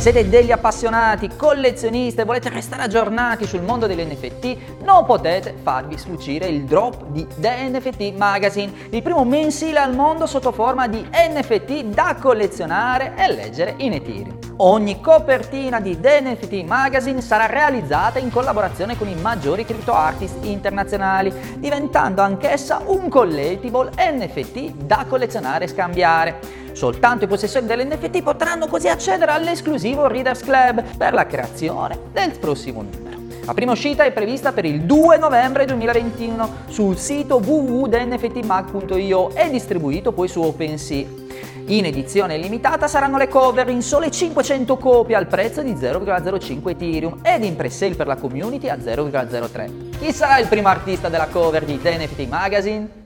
Se siete degli appassionati, collezionisti e volete restare aggiornati sul mondo degli NFT, non potete farvi sfuggire il drop di The NFT Magazine, il primo mensile al mondo sotto forma di NFT da collezionare e leggere in Ethereum. Ogni copertina di The NFT Magazine sarà realizzata in collaborazione con i maggiori crypto artist internazionali, diventando anch'essa un collectible NFT da collezionare e scambiare. Soltanto i possessori dell'NFT potranno così accedere all'esclusivo Readers Club per la creazione del prossimo numero. La prima uscita è prevista per il 2 novembre 2021 sul sito www.nftmag.io e distribuito poi su OpenSea. In edizione limitata saranno le cover in sole 500 copie al prezzo di 0,05 Ethereum ed in pre-sale per la community a 0,03. Chi sarà il primo artista della cover di The NFT Magazine?